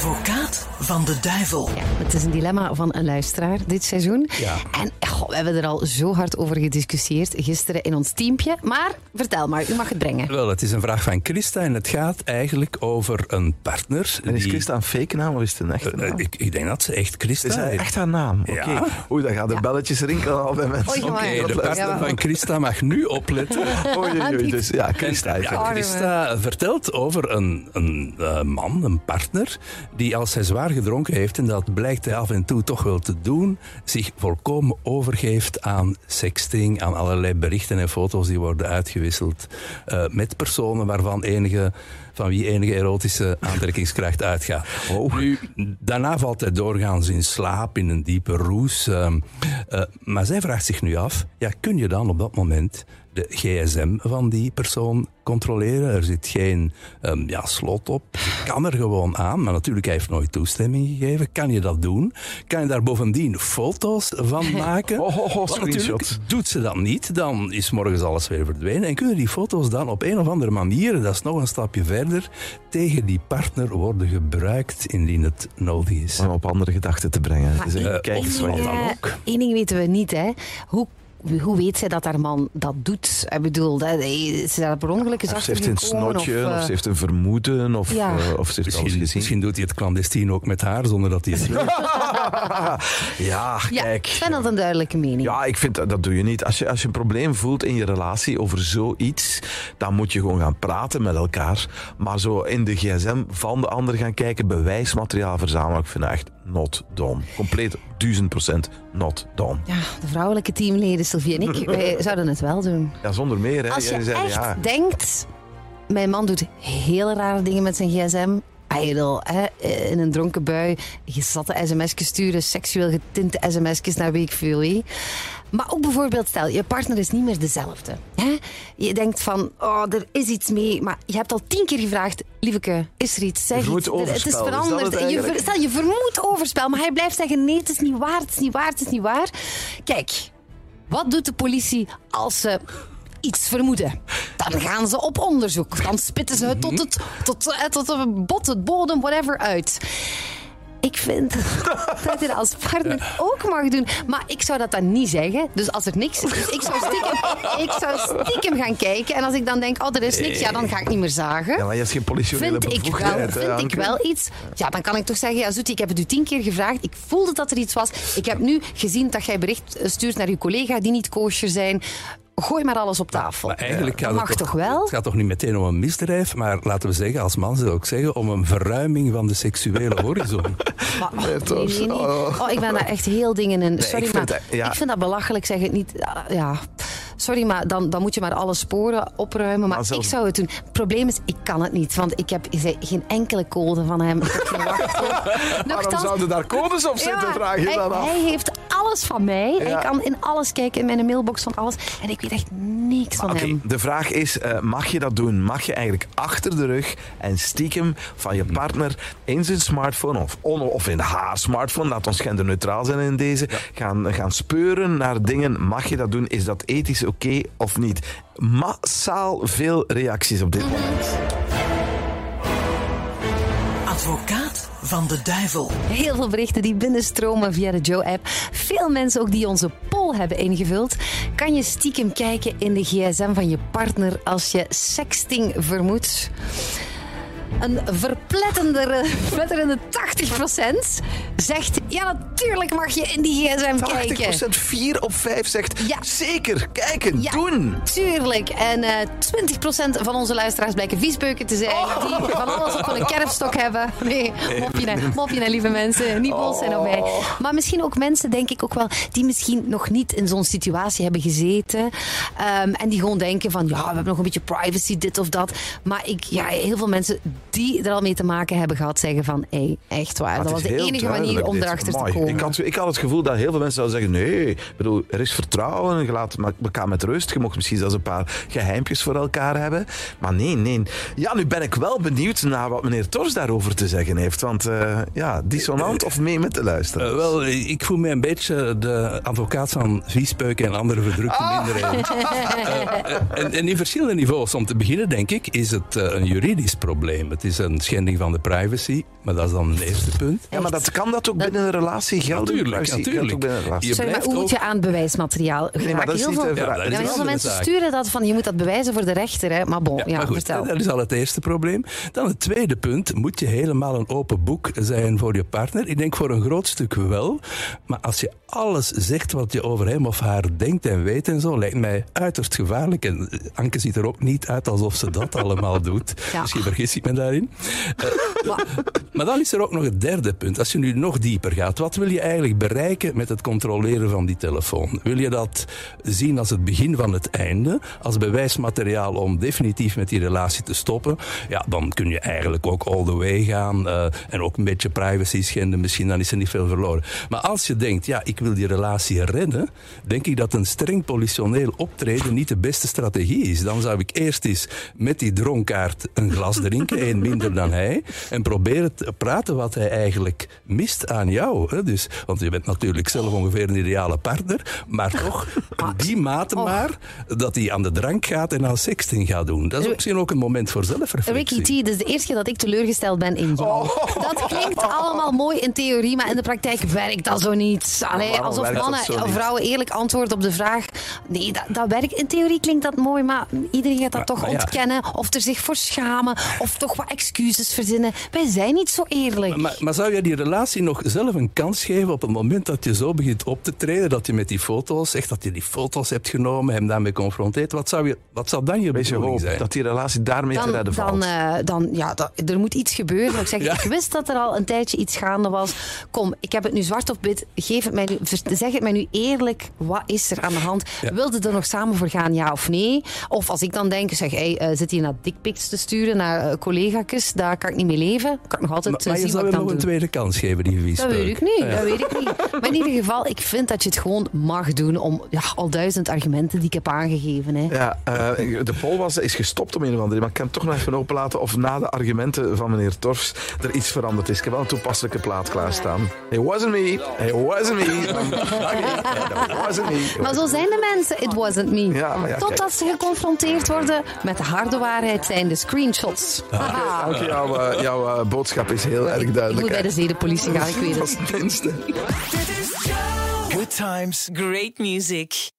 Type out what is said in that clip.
Advocaat van de duivel. Ja, het is een dilemma van een luisteraar dit seizoen. Ja. En goh, we hebben er al zo hard over gediscussieerd gisteren in ons teampje. Maar vertel maar, u mag het brengen. Wel, het is een vraag van Christa en het gaat eigenlijk over een partner. En is die- Christa een fake naam of is het een echte Eh, ik, ik denk dat ze echt Christa is echt haar naam? Oké. Ja. Oei, dan gaan de belletjes rinkelen al bij mensen. Oei, Oké, de partner Ja, van Christa mag nu opletten. Oei, oei, oei. Dus ja, Christa. En, ja. Christa vertelt over een, een eh, man, een partner, die als hij zwaar gedronken heeft, en dat blijkt hij af en toe toch wel te doen, zich volkomen overgeeft aan sexting, aan allerlei berichten en foto's die worden uitgewisseld eh, met personen waarvan enige van wie enige erotische aantrekkingskracht uitgaat. Oh. Nu, daarna valt hij doorgaans in slaap, in een diepe roes. ehm, eh, maar zij vraagt zich nu af, ja, kun je dan op dat moment de gsm van die persoon controleren? Er zit geen ehm, ja, slot op. Je kan er gewoon aan, maar natuurlijk hij heeft nooit toestemming gegeven. Kan je dat doen? Kan je daar bovendien foto's van maken? Oh, oh, oh, natuurlijk doet ze dat niet, dan is morgens alles weer verdwenen. En kunnen die foto's dan op een of andere manier, dat is nog een stapje verder, tegen die partner worden gebruikt indien het nodig is. Om op andere gedachten te brengen. Dus, eh, kijk eens wat je dan eh, ook. één ding weten we niet, hè. Hoe, hoe weet zij dat haar man dat doet? Ik bedoel, hè, is ze daar per ongeluk eens Of ze heeft een snotje, of, eh, ze heeft een vermoeden, of, Ja. eh, of ze heeft alles Misschien, gezien. misschien doet hij het clandestien ook met haar, zonder dat hij het weet. Ja, kijk. Sven had een duidelijke mening. Ja, ik vind dat, dat doe je niet. Als je, als je een probleem voelt in je relatie over zoiets, dan moet je gewoon gaan praten met elkaar. Maar zo in de gsm van de ander gaan kijken, bewijsmateriaal verzamelen, ik vind dat echt not done. Compleet duizend procent not done. Ja, de vrouwelijke teamleden, Sylvie en ik, wij zouden het wel doen. Ja, zonder meer. Hè. Als je Jij zei, echt ja, denkt, mijn man doet hele rare dingen met zijn gsm. Idle, hè, in een dronken bui, gezatte sms'jes sturen, seksueel getinte sms'jes naar wie ik veel wie. Maar ook bijvoorbeeld, stel, je partner is niet meer dezelfde. Hè? Je denkt van, oh, er is iets mee, maar je hebt al tien keer gevraagd, lieveke, is er iets? Zeg iets. Het is is veranderd. het En je, ver- stel, je vermoedt overspel, maar hij blijft zeggen, nee, het is niet waar, het is niet waar, het is niet waar. Kijk, wat doet de politie als ze iets vermoeden? Dan gaan ze op onderzoek. Dan spitten ze het tot, het, tot, eh, tot de bot, het bodem, whatever uit. Ik vind dat je dat als partner ook mag doen. Maar ik zou dat dan niet zeggen. Dus als er niks is, dus ik zou stiekem, ik zou stiekem gaan kijken. En als ik dan denk, oh, er is niks, ja, dan ga ik niet meer zagen. ja, maar je hebt geen politionele Vind ik, wel, bevoegdheid. hè, vind ik Anke? wel iets. Ja, dan kan ik toch zeggen, ja, Zoetie, ik heb het u tien keer gevraagd. Ik voelde dat er iets was. Ik heb nu gezien dat jij bericht eh, stuurt naar uw collega die niet kosher zijn. Gooi maar alles op tafel. Maar eigenlijk gaat mag het toch wel? Het gaat toch niet meteen om een misdrijf, maar laten we zeggen, als man zou ik zeggen, om een verruiming van de seksuele horizon. Maar- oh, Nee, nee, toch? nee, nee. Oh. Oh, ik ben daar echt heel dingen in. Sorry, ik maar vind dat- ja. ik vind dat belachelijk. Zeg het niet. Ja, Ja. Sorry, maar dan, dan moet je maar alle sporen opruimen. Maar, Maar zelfs- ik zou het doen. Het probleem is, ik kan het niet. Want ik heb geen enkele code van hem. Wachtwoord. Waarom zouden daar codes op zitten, Ja, vraag je hij, dan af? hij heeft alles van mij. Ja. Hij kan in alles kijken, in mijn mailbox van alles. En ik weet echt niks van Oké, hem. de vraag is, eh, mag je dat doen? Mag je eigenlijk achter de rug en stiekem van je partner in zijn smartphone of, on- of in haar smartphone, laat ons genderneutraal zijn in deze, gaan, gaan speuren naar dingen. Mag je dat doen? Is dat ethisch oké of niet? Massaal veel reacties op dit moment. Advocaat van de duivel. Heel veel berichten die binnenstromen via de Joe-app. Veel mensen ook die onze poll hebben ingevuld. Kan je stiekem kijken in de gsm van je partner als je sexting vermoedt? Een verpletterende, verpletterende 80% zegt... Ja, natuurlijk mag je in die gsm kijken. 80% 4 op 5 zegt Ja. zeker, kijken, Ja, doen. Tuurlijk. En eh 20% van onze luisteraars blijken viespeuken te zijn. Oh. Die van alles op een kerfstok hebben. Nee, mopje, hè, mopje hè, lieve mensen. Niet boos zijn op mij. Oh. Maar misschien ook mensen, denk ik ook wel, die misschien nog niet in zo'n situatie hebben gezeten. Ehm, en die gewoon denken van, ja, we hebben nog een beetje privacy, dit of dat. Maar ik, ja, heel veel mensen die er al mee te maken hebben gehad, zeggen van, hé, hey, echt waar. Dat was de enige manier om dit. erachter te komen. Ik had, ik had het gevoel dat heel veel mensen zouden zeggen: nee, ik bedoel, er is vertrouwen, je laat elkaar met rust. Je mocht misschien zelfs een paar geheimpjes voor elkaar hebben. Maar nee, nee. Ja, nu ben ik wel benieuwd naar wat meneer Tors daarover te zeggen heeft. Want eh, ja, dissonant of mee met te luisteren. Eh, wel, ik voel mij een beetje de advocaat van viespeuken en andere verdrukte minderheden. Eh, en, en in verschillende niveaus. Om te beginnen, denk ik, is het een juridisch probleem. Het is een schending van de privacy. Maar dat is dan een eerste punt. Ja, maar dat, kan dat ook binnen een relatie gelden? Natuurlijk, natuurlijk. Je Sorry, maar blijft hoe moet ook- je aan bewijsmateriaal Nee, maar dat is Heel niet veel- Ja, dat is heel veel mensen zaak. sturen dat van je moet dat bewijzen voor de rechter. Hè? Maar bon, ja, maar goed, vertel. dat is al het eerste probleem. Dan het tweede punt. Moet je helemaal een open boek zijn voor je partner? Ik denk voor een groot stuk wel. Maar als je alles zegt wat je over hem of haar denkt en weet en zo, lijkt mij uiterst gevaarlijk. En Anke ziet er ook niet uit alsof ze dat allemaal doet. Ja. Misschien vergis ik me daarin. Maar- Maar dan is er ook nog het derde punt. Als je nu nog dieper gaat, wat wil je eigenlijk bereiken met het controleren van die telefoon? Wil je dat zien als het begin van het einde, als bewijsmateriaal om definitief met die relatie te stoppen? Ja, dan kun je eigenlijk ook all the way gaan eh, en ook een beetje privacy schenden. Misschien dan is er niet veel verloren. Maar als je denkt, ja, ik wil die relatie redden, denk ik dat een streng politioneel optreden niet de beste strategie is. Dan zou ik eerst eens met die dronkaard een glas drinken, minder dan hij, en proberen te praten wat hij eigenlijk mist aan jou. Hè? Dus, want je bent natuurlijk zelf ongeveer een ideale partner, maar toch die mate maar dat hij aan de drank gaat en aan sexting gaat doen. Dat is ook misschien ook een moment voor zelfreflectie. Ricky T, dit is de eerste keer dat ik teleurgesteld ben in jou. Dat klinkt allemaal mooi in theorie, maar in de praktijk werkt dat zo niet. Allee, alsof mannen of vrouwen eerlijk antwoorden op de vraag. Nee, dat, dat werkt. In theorie klinkt dat mooi, maar iedereen gaat dat Maar- toch maar ja. ontkennen. Of er zich voor schamen. Of toch wat excuses verzinnen. Wij zijn niet zo eerlijk. Maar, maar zou je die relatie nog zelf een kans geven op het moment dat je zo begint op te treden, dat je met die foto's, echt dat je die foto's hebt genomen, hem daarmee confronteert, wat zou, je, wat zou dan je Wees je bedoeling hoop zijn? dat die relatie daarmee te redden valt. dan, eh, dan ja, dat- er moet iets gebeuren. Ik, zeg, Ja. ik wist dat er al een tijdje iets gaande was. Kom, ik heb het nu zwart op wit. Geef het mij nu, zeg het mij nu eerlijk. Wat is er aan de hand? Ja. Wilde er nog samen voor gaan, ja of nee? Of als ik dan denk, zeg, hey, eh, zit hier naar dickpics te sturen, naar uh, collega's, daar kan ik niet mee leven. Kan ik nog altijd maar, eh, maar je zien zou wat ik hem nog een tweede kans geven, die vies Dat weet ik niet, dat weet ik niet. Maar in ieder geval, ik vind dat je het gewoon mag doen om ja, al duizend argumenten die ik heb aangegeven. Hè. Ja, eh, de poll was, is gestopt om een of andere maar ik kan toch nog even openlaten of na de argumenten van meneer Torfs er iets veranderd is. Ik heb wel een toepasselijke plaat klaarstaan. It wasn't me, it wasn't me. It wasn't me. Maar zo zijn de mensen, it wasn't me. Ja, maar ja, Totdat ze geconfronteerd worden met de harde waarheid zijn de screenshots. Haha. Oké, jouw, eh, jouw eh, boodschap is heel erg Ik duidelijk. moet bij de zedenpolitie gaan, ik weet Dat het. is het minste. Good times. Great music.